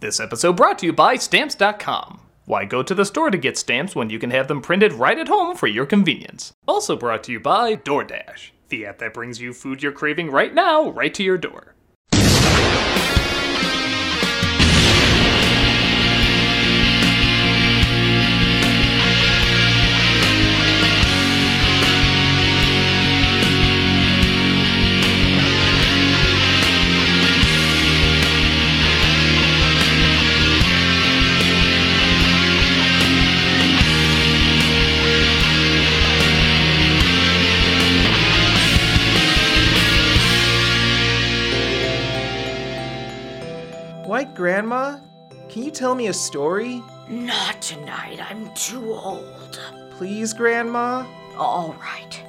This episode brought to you by Stamps.com. Why go to the store to get stamps when you can have them printed right at home for your convenience? Also brought to you by DoorDash, the app that brings you food you're craving right now, right to your door. You tell me a story? Not tonight, I'm too old. Please, Grandma? All right.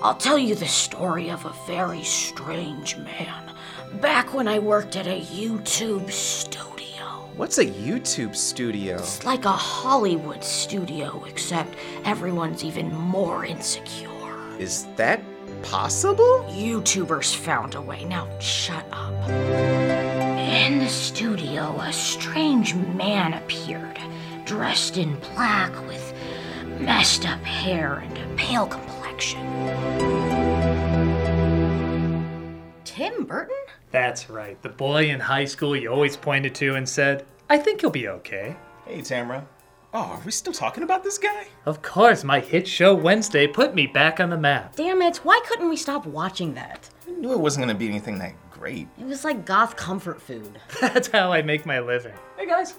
I'll tell you the story of a very strange man. Back when I worked at a YouTube studio. What's a YouTube studio? It's like a Hollywood studio, except everyone's even more insecure. Is that possible? YouTubers found a way. Now shut up. In the studio, a strange man appeared, dressed in black with messed up hair and a pale complexion. Tim Burton? That's right, the boy in high school you always pointed to and said, I think you'll be okay. Hey, Tamra. Oh, are we still talking about this guy? Of course, my hit show Wednesday put me back on the map. Damn it, why couldn't we stop watching that? I knew it wasn't gonna be anything that great. It was like goth comfort food. That's how I make my living. Hey, guys.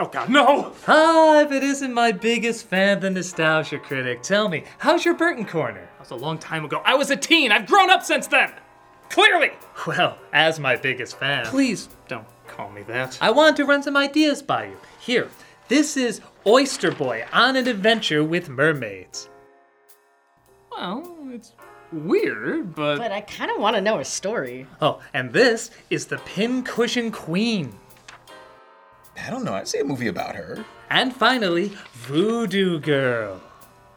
Oh, God, no! Ah, if it isn't my biggest fan, the Nostalgia Critic, tell me, how's your Burton Corner? That was a long time ago. I was a teen. I've grown up since then. Clearly. Well, as my biggest fan, Please don't call me that. I want to run some ideas by you. Here, this is Oyster Boy on an adventure with mermaids. Well, it's weird, but. But I kind of want to know a story. Oh, and this is the Pincushion Queen. I don't know. I'd say a movie about her. And finally, Voodoo Girl.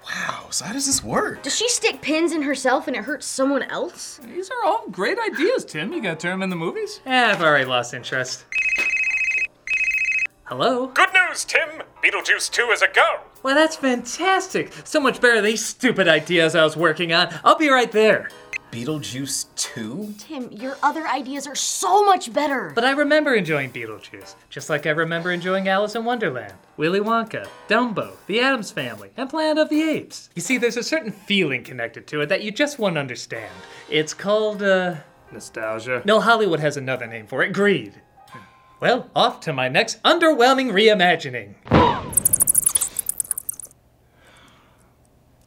Wow, so how does this work? Does she stick pins in herself and it hurts someone else? These are all great ideas, Tim. You gotta turn them in the movies? Eh, I've already lost interest. Hello? Good news, Tim! Beetlejuice 2 is a go! Well, that's fantastic. So much better than these stupid ideas I was working on. I'll be right there. Beetlejuice 2? Tim, your other ideas are so much better. But I remember enjoying Beetlejuice, just like I remember enjoying Alice in Wonderland, Willy Wonka, Dumbo, The Addams Family, and Planet of the Apes. You see, there's a certain feeling connected to it that you just won't understand. It's called, uh. Nostalgia. No, Hollywood has another name for it greed. Well, off to my next underwhelming reimagining.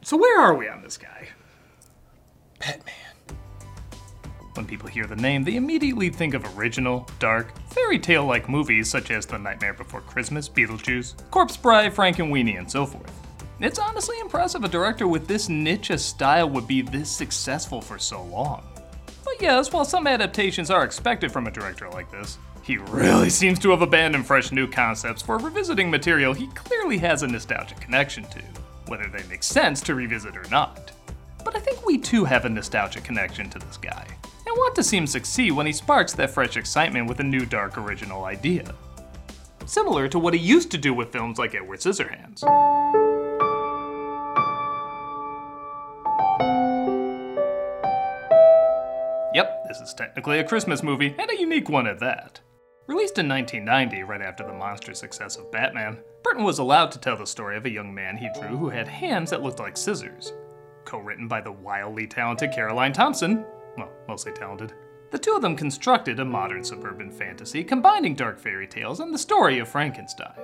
So where are we on this guy? Batman. When people hear the name, they immediately think of original, dark, fairy tale like movies such as The Nightmare Before Christmas, Beetlejuice, Corpse Bride, Frankenweenie, and so forth. It's honestly impressive a director with this niche a style would be this successful for so long. But yes, while some adaptations are expected from a director like this, he really seems to have abandoned fresh new concepts for revisiting material he clearly has a nostalgic connection to, whether they make sense to revisit or not. But I think we too have a nostalgic connection to this guy, and want to see him succeed when he sparks that fresh excitement with a new dark original idea. Similar to what he used to do with films like Edward Scissorhands. Yep, this is technically a Christmas movie, and a unique one at that. Released in 1990, right after the monster success of Batman, Burton was allowed to tell the story of a young man he drew who had hands that looked like scissors. Co written by the wildly talented Caroline Thompson, well, mostly talented, the two of them constructed a modern suburban fantasy combining dark fairy tales and the story of Frankenstein.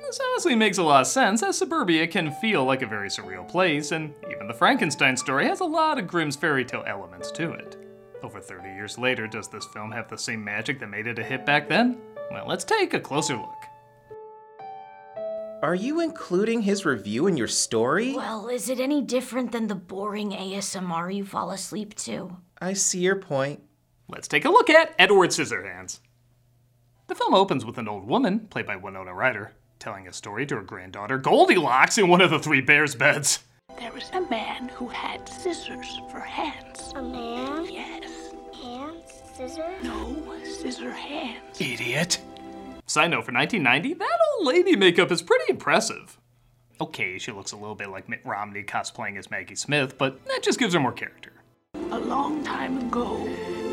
This honestly makes a lot of sense, as suburbia can feel like a very surreal place, and even the Frankenstein story has a lot of Grimm's fairy tale elements to it. Over 30 years later, does this film have the same magic that made it a hit back then? Well, let's take a closer look. Are you including his review in your story? Well, is it any different than the boring ASMR you fall asleep to? I see your point. Let's take a look at Edward Scissorhands. The film opens with an old woman, played by Winona Ryder, telling a story to her granddaughter Goldilocks in one of the three bears' beds. There was a man who had scissors for hands. A man? Yes. Hands? Scissors? No, scissor hands. Idiot. Side note, for 1990, that old lady makeup is pretty impressive. Okay, she looks a little bit like Mitt Romney cosplaying as Maggie Smith, but that just gives her more character. A long time ago,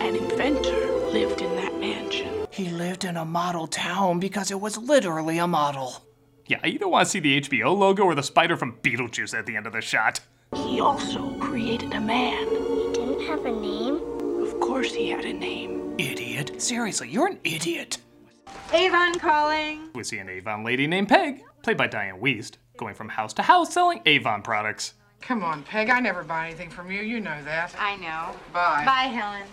an inventor lived in that mansion. He lived in a model town because it was literally a model. Yeah, I either want to see the HBO logo or the spider from Beetlejuice at the end of the shot. He also created a man. He didn't have a name? Of course he had a name. Idiot. Seriously, you're an idiot. Avon calling. We see an Avon lady named Peg, played by Diane Wiest, going from house to house selling Avon products. Come on, Peg. I never buy anything from you. You know that. I know. Bye. Bye, Helen.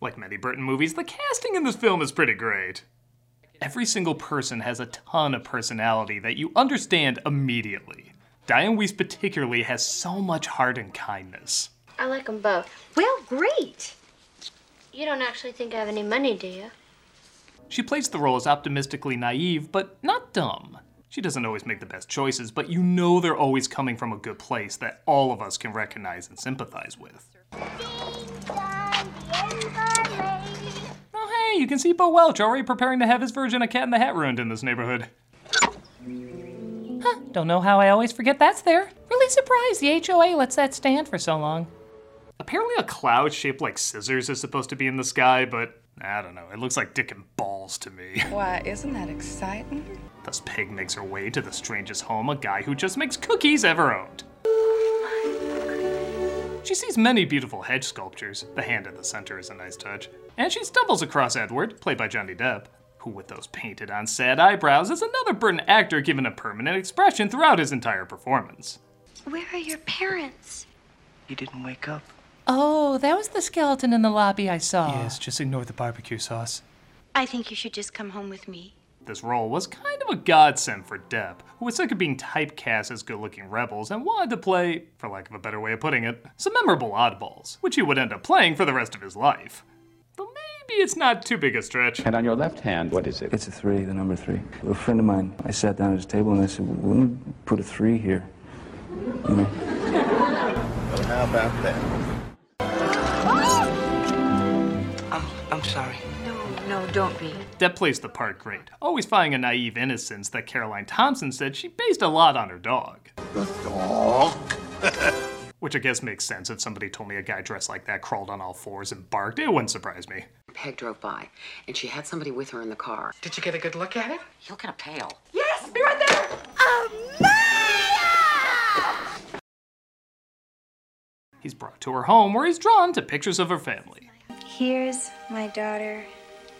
Like many Burton movies, the casting in this film is pretty great. Every single person has a ton of personality that you understand immediately. Diane Wiest particularly has so much heart and kindness. I like them both. Well, great. You don't actually think I have any money, do you? She plays the role as optimistically naive, but not dumb. She doesn't always make the best choices, but you know they're always coming from a good place that all of us can recognize and sympathize with. Hey, you can see Bo Welch already preparing to have his version of Cat in the Hat ruined in this neighborhood. Huh, don't know how I always forget that's there. Really surprised the HOA lets that stand for so long. Apparently, a cloud shaped like scissors is supposed to be in the sky, but I don't know. It looks like dick and balls to me. Why, isn't that exciting? Thus, Peg makes her way to the strangest home a guy who just makes cookies ever owned. She sees many beautiful hedge sculptures. The hand at the center is a nice touch. And she stumbles across Edward, played by Johnny Depp, who, with those painted on sad eyebrows, is another Burton actor given a permanent expression throughout his entire performance. Where are your parents? You didn't wake up. Oh, that was the skeleton in the lobby I saw. Yes, just ignore the barbecue sauce. I think you should just come home with me. This role was kind of a godsend for Depp, who was sick of being typecast as good looking rebels and wanted to play, for lack of a better way of putting it, some memorable oddballs, which he would end up playing for the rest of his life. Though maybe it's not too big a stretch. And on your left hand, what is it? It's a three, the number three. A friend of mine, I sat down at his table and I said, well, let me put a three here. You know? Well, how about that? Don't be. Depp plays the part great, always finding a naive innocence that Caroline Thompson said she based a lot on her dog. The dog? Which I guess makes sense if somebody told me a guy dressed like that crawled on all fours and barked, it wouldn't surprise me. Peg drove by, and she had somebody with her in the car. Did you get a good look at it? You look kind of pale. Yes, be right there. He's brought to her home where he's drawn to pictures of her family. Here's my daughter,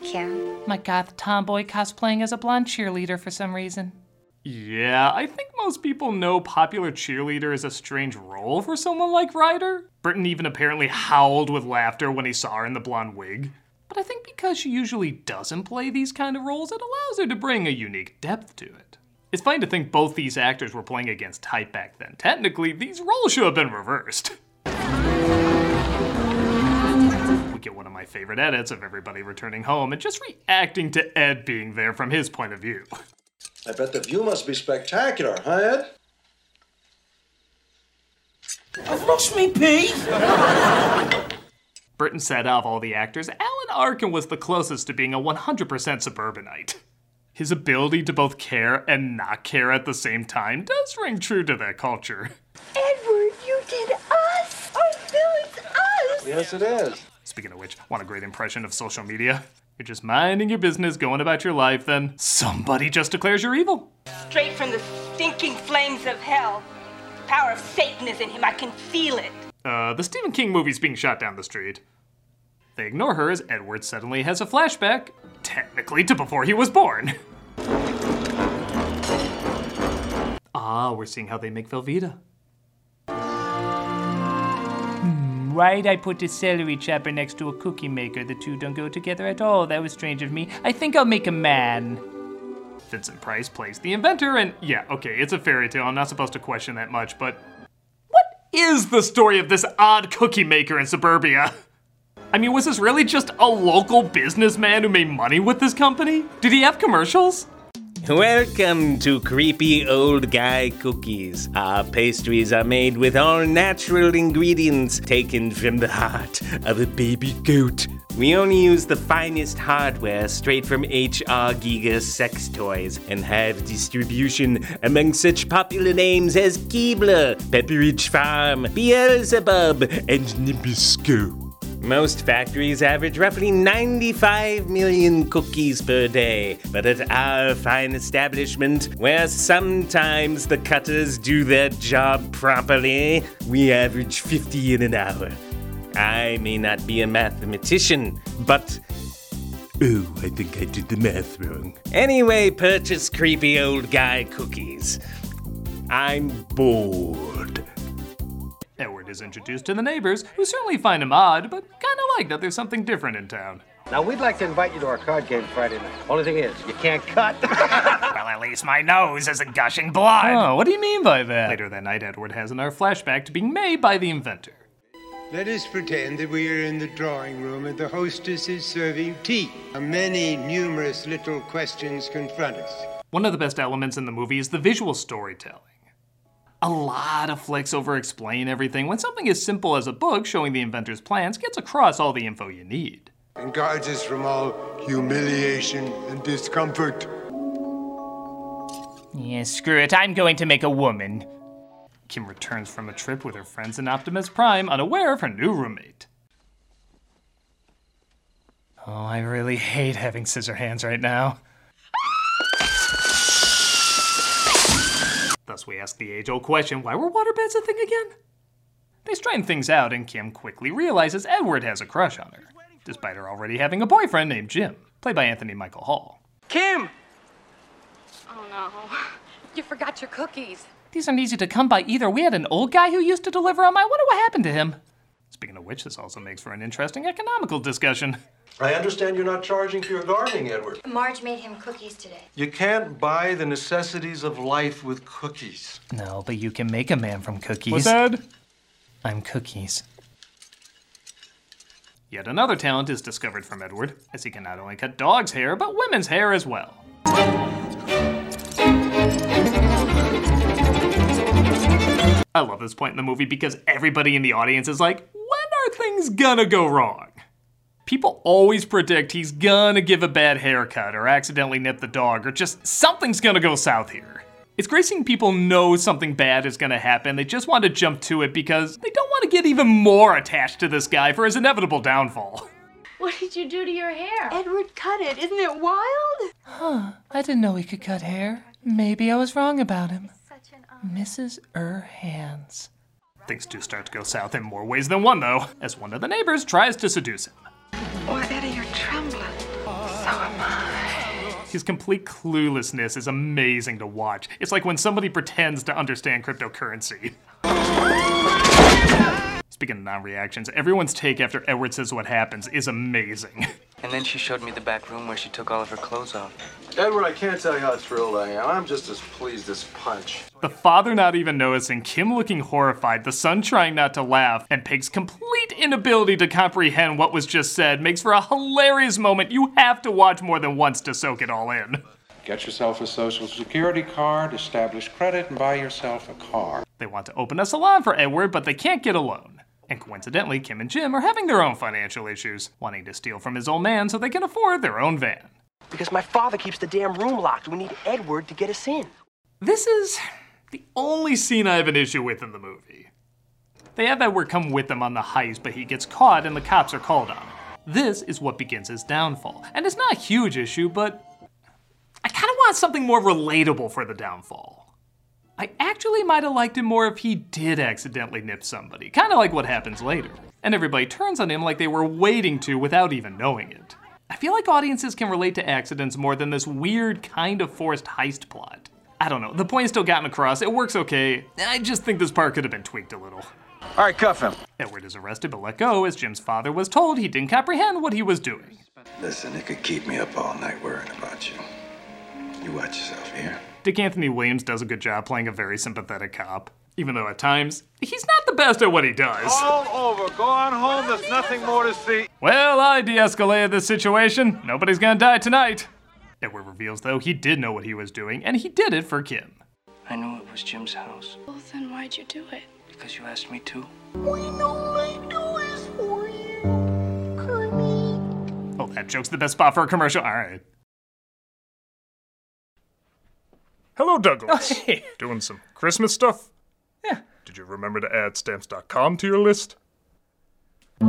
Kim. My goth tomboy cosplaying as a blonde cheerleader for some reason. Yeah, I think most people know popular cheerleader is a strange role for someone like Ryder. Burton even apparently howled with laughter when he saw her in the blonde wig. But I think because she usually doesn't play these kind of roles, it allows her to bring a unique depth to it. It's fine to think both these actors were playing against type back then. Technically, these roles should have been reversed. get one of my favorite edits of everybody returning home and just reacting to Ed being there from his point of view. I bet the view must be spectacular, huh, Ed? I've lost me pee. Burton said of all the actors, Alan Arkin was the closest to being a 100% suburbanite. His ability to both care and not care at the same time does ring true to that culture. Edward, you did us. Oh, Phil, it's us. Yes, it is. Speaking of which, want a great impression of social media? You're just minding your business, going about your life, then somebody just declares you're evil. Straight from the stinking flames of hell. The Power of Satan is in him. I can feel it. Uh, the Stephen King movie's being shot down the street. They ignore her as Edward suddenly has a flashback, technically to before he was born. ah, we're seeing how they make Velveeta. Why'd I put a celery chopper next to a cookie maker? The two don't go together at all. That was strange of me. I think I'll make a man. Vincent Price plays the inventor, and yeah, okay, it's a fairy tale. I'm not supposed to question that much, but what is the story of this odd cookie maker in suburbia? I mean, was this really just a local businessman who made money with this company? Did he have commercials? Welcome to Creepy Old Guy Cookies. Our pastries are made with all natural ingredients taken from the heart of a baby goat We only use the finest hardware straight from HR Giger Sex Toys and have distribution among such popular names as Keebler, Pepperidge Farm, Beelzebub, and Nabisco. Most factories average roughly 95 million cookies per day, but at our fine establishment, where sometimes the cutters do their job properly, we average 50 in an hour. I may not be a mathematician, but. Oh, I think I did the math wrong. Anyway, purchase creepy old guy cookies. I'm bored. Edward is introduced to the neighbors, who certainly find him odd, but kinda like that there's something different in town. Now, we'd like to invite you to our card game Friday night. Only thing is, you can't cut. well, at least my nose isn't gushing blood. Oh, what do you mean by that? Later that night, Edward has another flashback to being made by the inventor. Let us pretend that we are in the drawing room and the hostess is serving tea. Many numerous little questions confront us. One of the best elements in the movie is the visual storytelling. A lot of flicks over explain everything when something as simple as a book showing the inventor's plans gets across all the info you need. And guards us from all humiliation and discomfort. Yeah, screw it. I'm going to make a woman. Kim returns from a trip with her friends in Optimus Prime, unaware of her new roommate. Oh, I really hate having scissor hands right now. Thus, we ask the age old question why were waterbeds a thing again? They straighten things out, and Kim quickly realizes Edward has a crush on her, despite her already having a boyfriend named Jim, played by Anthony Michael Hall. Kim! Oh no. You forgot your cookies. These aren't easy to come by either. We had an old guy who used to deliver them. I wonder what happened to him. Speaking of which, this also makes for an interesting economical discussion. I understand you're not charging for your gardening, Edward. Marge made him cookies today. You can't buy the necessities of life with cookies. No, but you can make a man from cookies. What's that? I'm cookies. Yet another talent is discovered from Edward, as he can not only cut dogs' hair, but women's hair as well. I love this point in the movie because everybody in the audience is like, when are things gonna go wrong? People always predict he's gonna give a bad haircut or accidentally nip the dog or just something's gonna go south here. It's great seeing people know something bad is gonna happen, they just want to jump to it because they don't want to get even more attached to this guy for his inevitable downfall. What did you do to your hair? Edward cut it. Isn't it wild? Huh. I didn't know he could cut hair. Maybe I was wrong about him. Mrs. Er Hands. Things do start to go south in more ways than one, though, as one of the neighbors tries to seduce him. Oh, Why, Eddie, you're trembling. So am I. His complete cluelessness is amazing to watch. It's like when somebody pretends to understand cryptocurrency. Speaking of non reactions, everyone's take after Edward says what happens is amazing. And then she showed me the back room where she took all of her clothes off. Edward, I can't tell you how thrilled I am. I'm just as pleased as Punch. The father not even noticing, Kim looking horrified, the son trying not to laugh, and Peg's complete inability to comprehend what was just said makes for a hilarious moment you have to watch more than once to soak it all in. Get yourself a social security card, establish credit, and buy yourself a car. They want to open a salon for Edward, but they can't get a loan. And coincidentally, Kim and Jim are having their own financial issues, wanting to steal from his old man so they can afford their own van. Because my father keeps the damn room locked. We need Edward to get us in. This is the only scene I have an issue with in the movie. They have Edward come with them on the heist, but he gets caught and the cops are called on him. This is what begins his downfall. And it's not a huge issue, but I kind of want something more relatable for the downfall. I actually might have liked him more if he did accidentally nip somebody, kind of like what happens later. And everybody turns on him like they were waiting to without even knowing it. I feel like audiences can relate to accidents more than this weird, kind of forced heist plot. I don't know, the point's still gotten across, it works okay. I just think this part could have been tweaked a little. All right, cuff him. Edward is arrested but let go as Jim's father was told he didn't comprehend what he was doing. Listen, it could keep me up all night worrying about you. You watch yourself here. Dick Anthony Williams does a good job playing a very sympathetic cop, even though at times he's not the best at what he does. All over. Go on home. There's nothing more to see. Well, I de escalated this situation. Nobody's gonna die tonight. Edward reveals, though, he did know what he was doing, and he did it for Kim. I knew it was Jim's house. Well, then why'd you do it? Because you asked me to. We know I do is for you. Kermit. Oh, that joke's the best spot for a commercial. All right. Hello, Douglas. Oh, hey. Doing some Christmas stuff? Yeah. Did you remember to add stamps.com to your list? My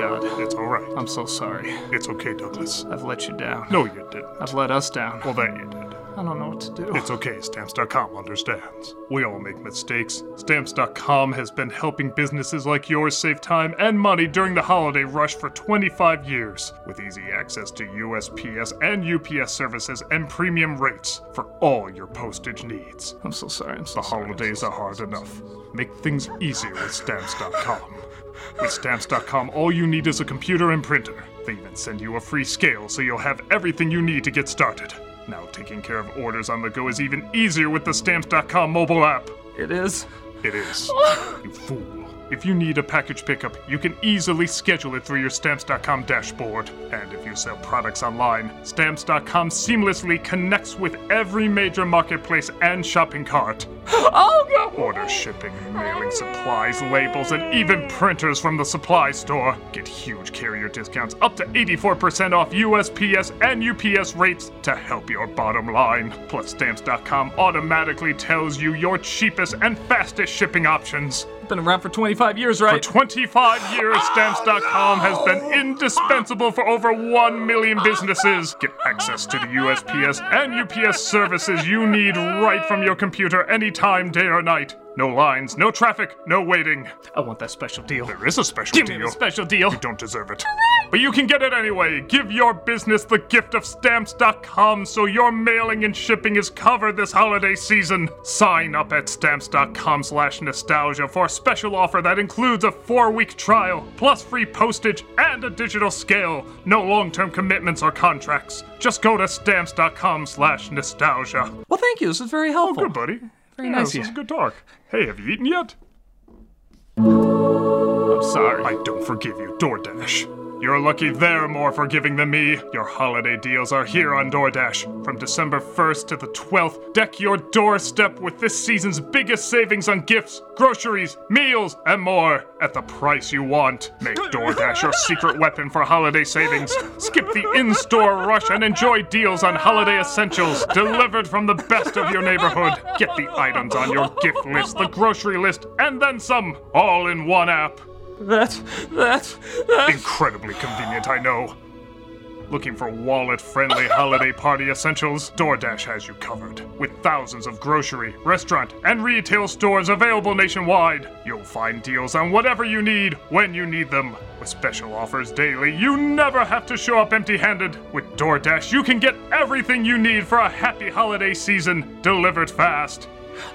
God. It's all right. I'm so sorry. It's okay, Douglas. I've let you down. No, you didn't. I've let us down. Well, that you did. I don't know what to do. It's okay, Stamps.com understands. We all make mistakes. Stamps.com has been helping businesses like yours save time and money during the holiday rush for 25 years, with easy access to USPS and UPS services and premium rates for all your postage needs. I'm so sorry. I'm so The sorry. holidays are hard enough. Make things easier with Stamps.com. With Stamps.com, all you need is a computer and printer. They even send you a free scale so you'll have everything you need to get started. Now, taking care of orders on the go is even easier with the Stamps.com mobile app. It is. It is. you fool. If you need a package pickup, you can easily schedule it through your Stamps.com dashboard. And if you sell products online, Stamps.com seamlessly connects with every major marketplace and shopping cart. Oh no! Order shipping, mailing supplies, labels, and even printers from the supply store. Get huge carrier discounts up to 84% off USPS and UPS rates to help your bottom line. Plus, Stamps.com automatically tells you your cheapest and fastest shipping options. Been around for 25 years, right? For right? 25 years, oh, Stamps.com has been indispensable for over 1 million businesses. Get access to the USPS and UPS services you need right from your computer anytime, day or night. No lines, no traffic, no waiting. I want that special deal. There is a special Give deal. me the special deal. You don't deserve it. But you can get it anyway. Give your business the gift of stamps.com so your mailing and shipping is covered this holiday season. Sign up at stamps.com slash nostalgia for a special offer that includes a four-week trial, plus free postage and a digital scale. No long-term commitments or contracts. Just go to stamps.com slash nostalgia. Well, thank you. This is very oh, helpful. Oh, Good, buddy. Very Yeah, nice This is you. good talk. Hey, have you eaten yet? I'm sorry. I don't forgive you, DoorDash. You're lucky they're more forgiving than me. Your holiday deals are here on DoorDash. From December 1st to the 12th, deck your doorstep with this season's biggest savings on gifts, groceries, meals, and more at the price you want. Make DoorDash your secret weapon for holiday savings. Skip the in store rush and enjoy deals on holiday essentials delivered from the best of your neighborhood. Get the items on your gift list, the grocery list, and then some, all in one app. That, that, that. Incredibly convenient, I know. Looking for wallet friendly holiday party essentials? DoorDash has you covered. With thousands of grocery, restaurant, and retail stores available nationwide, you'll find deals on whatever you need when you need them. With special offers daily, you never have to show up empty handed. With DoorDash, you can get everything you need for a happy holiday season delivered fast.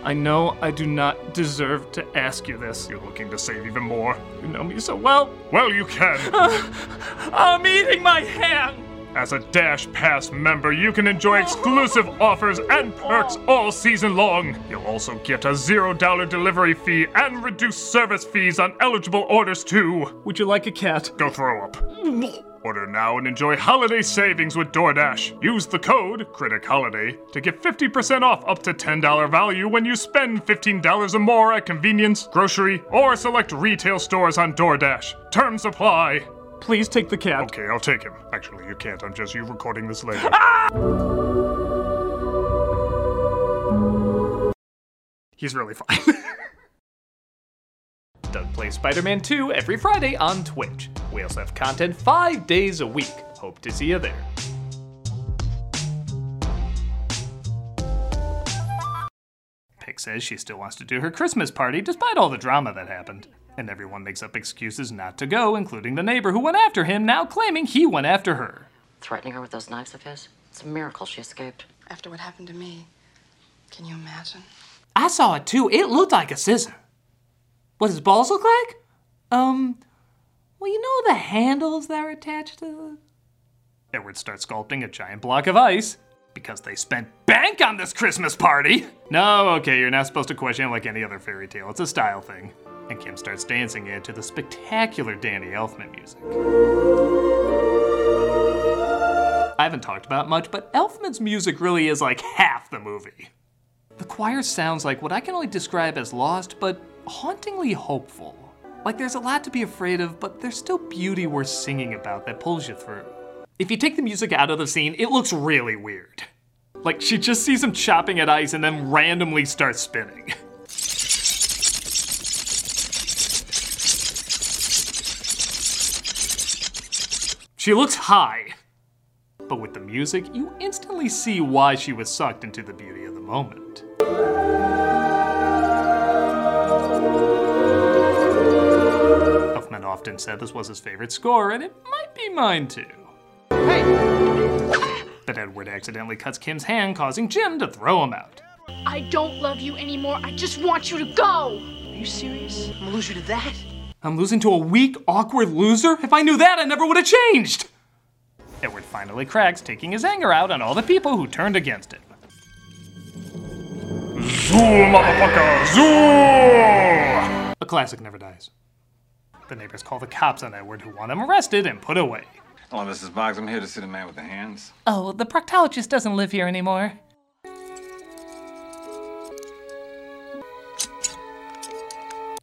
I know I do not deserve to ask you this. You're looking to save even more? You know me so well. Well, you can. Uh, I'm eating my hand. As a Dash Pass member, you can enjoy exclusive offers and perks all season long. You'll also get a $0 delivery fee and reduced service fees on eligible orders too. Would you like a cat? Go throw up. Order now and enjoy holiday savings with DoorDash. Use the code CRITICHOLIDAY to get 50% off up to $10 value when you spend $15 or more at convenience, grocery, or select retail stores on DoorDash. Terms apply. Please take the cat. Okay, I'll take him. Actually, you can't. I'm just you recording this later. Ah! He's really fine. Doug plays Spider Man 2 every Friday on Twitch. We also have content five days a week. Hope to see you there. Peg says she still wants to do her Christmas party despite all the drama that happened. And everyone makes up excuses not to go, including the neighbor who went after him, now claiming he went after her. Threatening her with those knives of his? It's a miracle she escaped. After what happened to me, can you imagine? I saw it too. It looked like a scissor. What does balls look like? Um, well, you know the handles that are attached to the. Edward starts sculpting a giant block of ice because they spent bank on this Christmas party. No, okay, you're not supposed to question it like any other fairy tale. It's a style thing. And Kim starts dancing it to the spectacular Danny Elfman music. I haven't talked about much, but Elfman's music really is like half the movie. The choir sounds like what I can only describe as lost, but hauntingly hopeful. Like, there's a lot to be afraid of, but there's still beauty worth singing about that pulls you through. If you take the music out of the scene, it looks really weird. Like, she just sees him chopping at ice and then randomly starts spinning. She looks high, but with the music, you instantly see why she was sucked into the beauty of the moment. Often said this was his favorite score, and it might be mine too. Hey! But Edward accidentally cuts Kim's hand, causing Jim to throw him out. I don't love you anymore. I just want you to go. Are you serious? I'm gonna lose you to that? I'm losing to a weak, awkward loser? If I knew that, I never would have changed! Edward finally cracks, taking his anger out on all the people who turned against him. Zoo, motherfucker! Zoo! A classic never dies. The neighbors call the cops on Edward, who want him arrested and put away. Hello, Mrs. Boggs. I'm here to see the man with the hands. Oh, the proctologist doesn't live here anymore.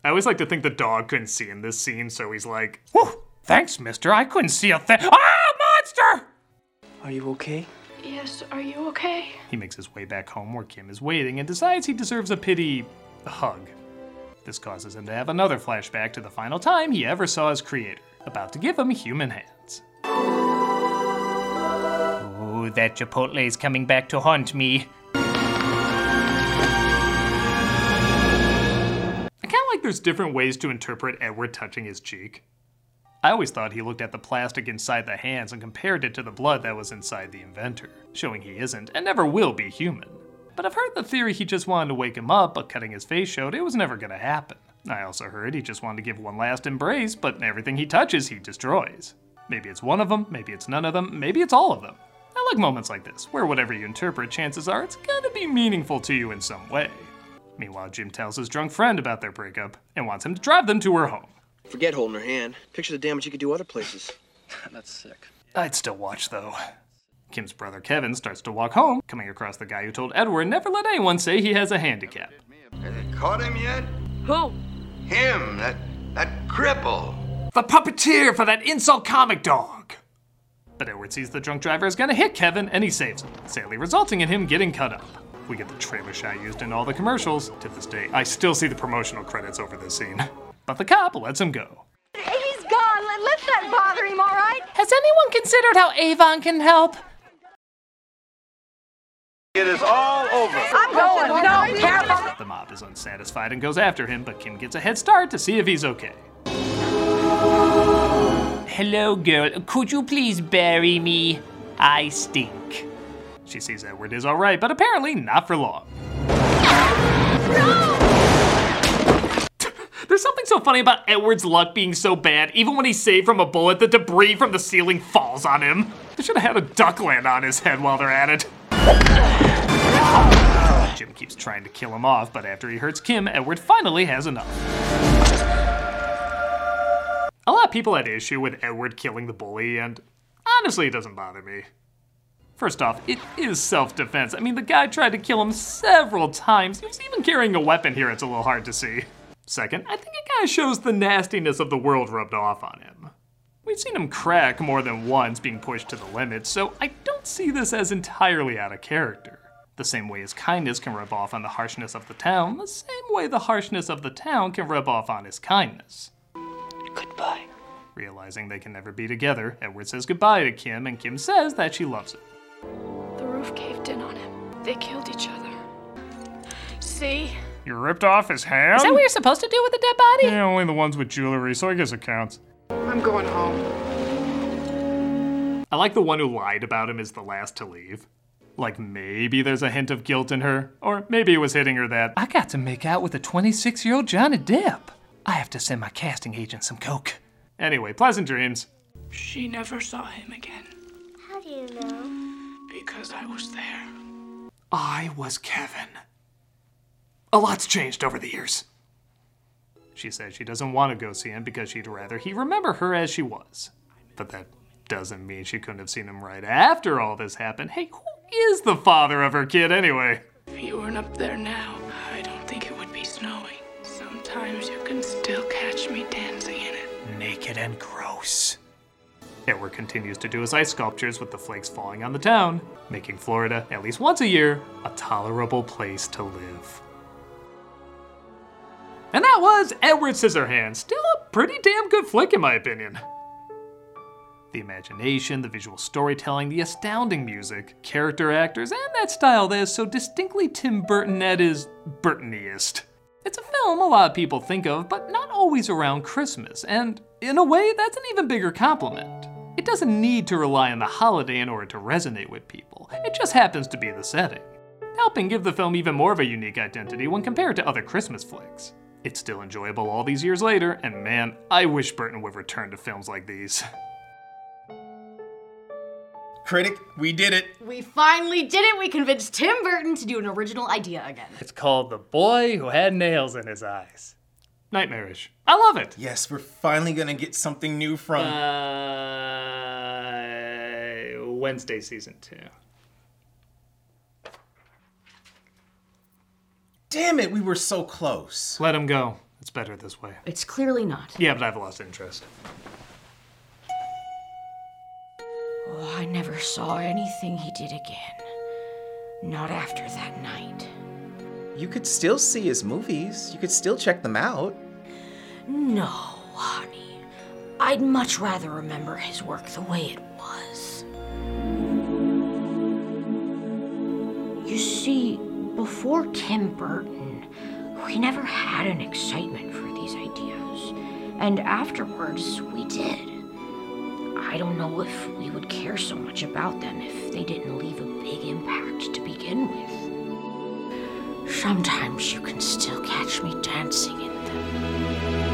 I always like to think the dog couldn't see in this scene, so he's like, Whew, thanks, mister. I couldn't see a thing. Ah, monster! Are you okay? Yes, are you okay? He makes his way back home where Kim is waiting and decides he deserves a pity hug. This causes him to have another flashback to the final time he ever saw his creator, about to give him human hands. Oh, that Chipotle is coming back to haunt me. I kind of like there's different ways to interpret Edward touching his cheek. I always thought he looked at the plastic inside the hands and compared it to the blood that was inside the inventor, showing he isn't and never will be human. But I've heard the theory he just wanted to wake him up, but cutting his face showed it was never gonna happen. I also heard he just wanted to give one last embrace, but everything he touches, he destroys. Maybe it's one of them, maybe it's none of them, maybe it's all of them. I like moments like this, where whatever you interpret, chances are it's gonna be meaningful to you in some way. Meanwhile, Jim tells his drunk friend about their breakup and wants him to drive them to her home. Forget holding her hand. Picture the damage you could do other places. That's sick. I'd still watch though. Kim's brother Kevin starts to walk home, coming across the guy who told Edward never let anyone say he has a handicap. Have they caught him yet? Who? Him, that that cripple. The puppeteer for that insult comic dog! But Edward sees the drunk driver is gonna hit Kevin and he saves him, sadly resulting in him getting cut up. We get the trailer shot used in all the commercials. To this day, I still see the promotional credits over this scene. But the cop lets him go. He's gone. Let, let that bother him, all right? Has anyone considered how Avon can help? It is all over. I'm going. No, careful. The mob is unsatisfied and goes after him, but Kim gets a head start to see if he's okay. Hello, girl. Could you please bury me? I stink. She sees Edward is alright, but apparently not for long. There's something so funny about Edward's luck being so bad. Even when he's saved from a bullet, the debris from the ceiling falls on him. They should have had a duck land on his head while they're at it. Jim keeps trying to kill him off, but after he hurts Kim, Edward finally has enough. A lot of people had issue with Edward killing the bully, and honestly, it doesn't bother me. First off, it is self defense. I mean, the guy tried to kill him several times. He was even carrying a weapon here, it's a little hard to see. Second, I think it kind of shows the nastiness of the world rubbed off on him. We've seen him crack more than once being pushed to the limit, so I don't see this as entirely out of character. The same way his kindness can rub off on the harshness of the town, the same way the harshness of the town can rub off on his kindness. Goodbye. Realizing they can never be together, Edward says goodbye to Kim, and Kim says that she loves him. The roof caved in on him. They killed each other. See? You ripped off his hand? Is that what you're supposed to do with a dead body? Yeah, only the ones with jewelry, so I guess it counts. I'm going home. I like the one who lied about him is the last to leave. Like maybe there's a hint of guilt in her, or maybe it was hitting her that I got to make out with a 26 year old Johnny Depp. I have to send my casting agent some coke. Anyway, pleasant dreams. She never saw him again How do you know? because I was there. I was Kevin. A lot's changed over the years. She says she doesn't want to go see him because she'd rather he remember her as she was. But that doesn't mean she couldn't have seen him right after all this happened. Hey, who is the father of her kid anyway? If you weren't up there now, I don't think it would be snowing. Sometimes you can still catch me dancing. in it. Naked and gross. Edward continues to do his ice sculptures with the flakes falling on the town, making Florida, at least once a year, a tolerable place to live. And that was Edward Scissorhands, still a pretty damn good flick in my opinion. The imagination, the visual storytelling, the astounding music, character actors, and that style that is so distinctly Tim Burton at his Burtoniest. It's a film a lot of people think of, but not always around Christmas, and in a way, that's an even bigger compliment. It doesn't need to rely on the holiday in order to resonate with people, it just happens to be the setting, helping give the film even more of a unique identity when compared to other Christmas flicks. It's still enjoyable all these years later, and man, I wish Burton would return to films like these. Critic, we did it. We finally did it. We convinced Tim Burton to do an original idea again. It's called The Boy Who Had Nails in His Eyes. Nightmarish. I love it. Yes, we're finally gonna get something new from. Uh, Wednesday season two. Damn it, we were so close. Let him go. It's better this way. It's clearly not. Yeah, but I've lost interest. Oh, I never saw anything he did again. Not after that night. You could still see his movies. You could still check them out. No, honey. I'd much rather remember his work the way it was. You see, before Tim Burton, we never had an excitement for these ideas. And afterwards, we did. I don't know if we would care so much about them if they didn't leave a big impact to begin with. Sometimes you can still catch me dancing in them.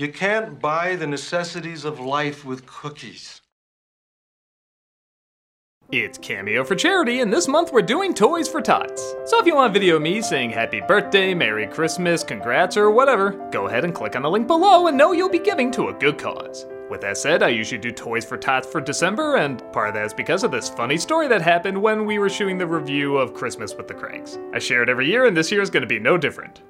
You can't buy the necessities of life with cookies. It's Cameo for Charity, and this month we're doing Toys for Tots. So if you want video me saying happy birthday, Merry Christmas, congrats, or whatever, go ahead and click on the link below and know you'll be giving to a good cause. With that said, I usually do Toys for Tots for December, and part of that is because of this funny story that happened when we were shooting the review of Christmas with the Cranks. I share it every year, and this year is going to be no different.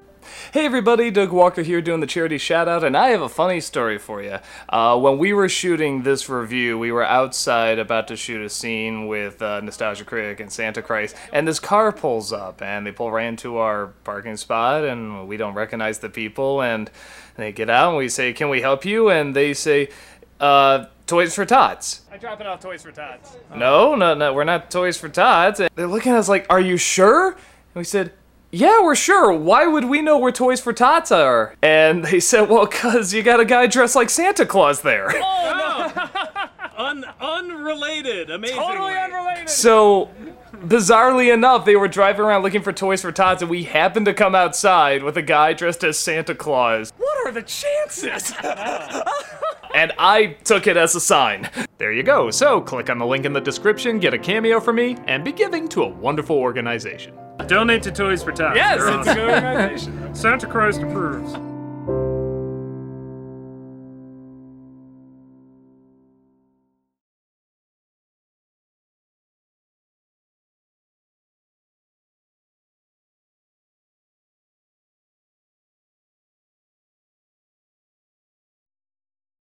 Hey everybody, Doug Walker here doing the charity shout out, and I have a funny story for you. Uh, when we were shooting this review, we were outside about to shoot a scene with uh, Nostalgia Critic and Santa Christ, and this car pulls up, and they pull right into our parking spot, and we don't recognize the people, and they get out, and we say, Can we help you? And they say, uh, Toys for Tots. I drop it off Toys for Tots. No, no, no, we're not Toys for Tots. And they're looking at us like, Are you sure? And we said, Yeah, we're sure. Why would we know where Toys for Tots are? And they said, Well, because you got a guy dressed like Santa Claus there. Oh Un- unrelated. Amazing. Totally unrelated. So, bizarrely enough, they were driving around looking for Toys for Tots, and we happened to come outside with a guy dressed as Santa Claus. What are the chances? and I took it as a sign. There you go. So, click on the link in the description, get a cameo from me, and be giving to a wonderful organization. Donate to Toys for Tots. Yes, They're it's a good organization. Santa Christ approves.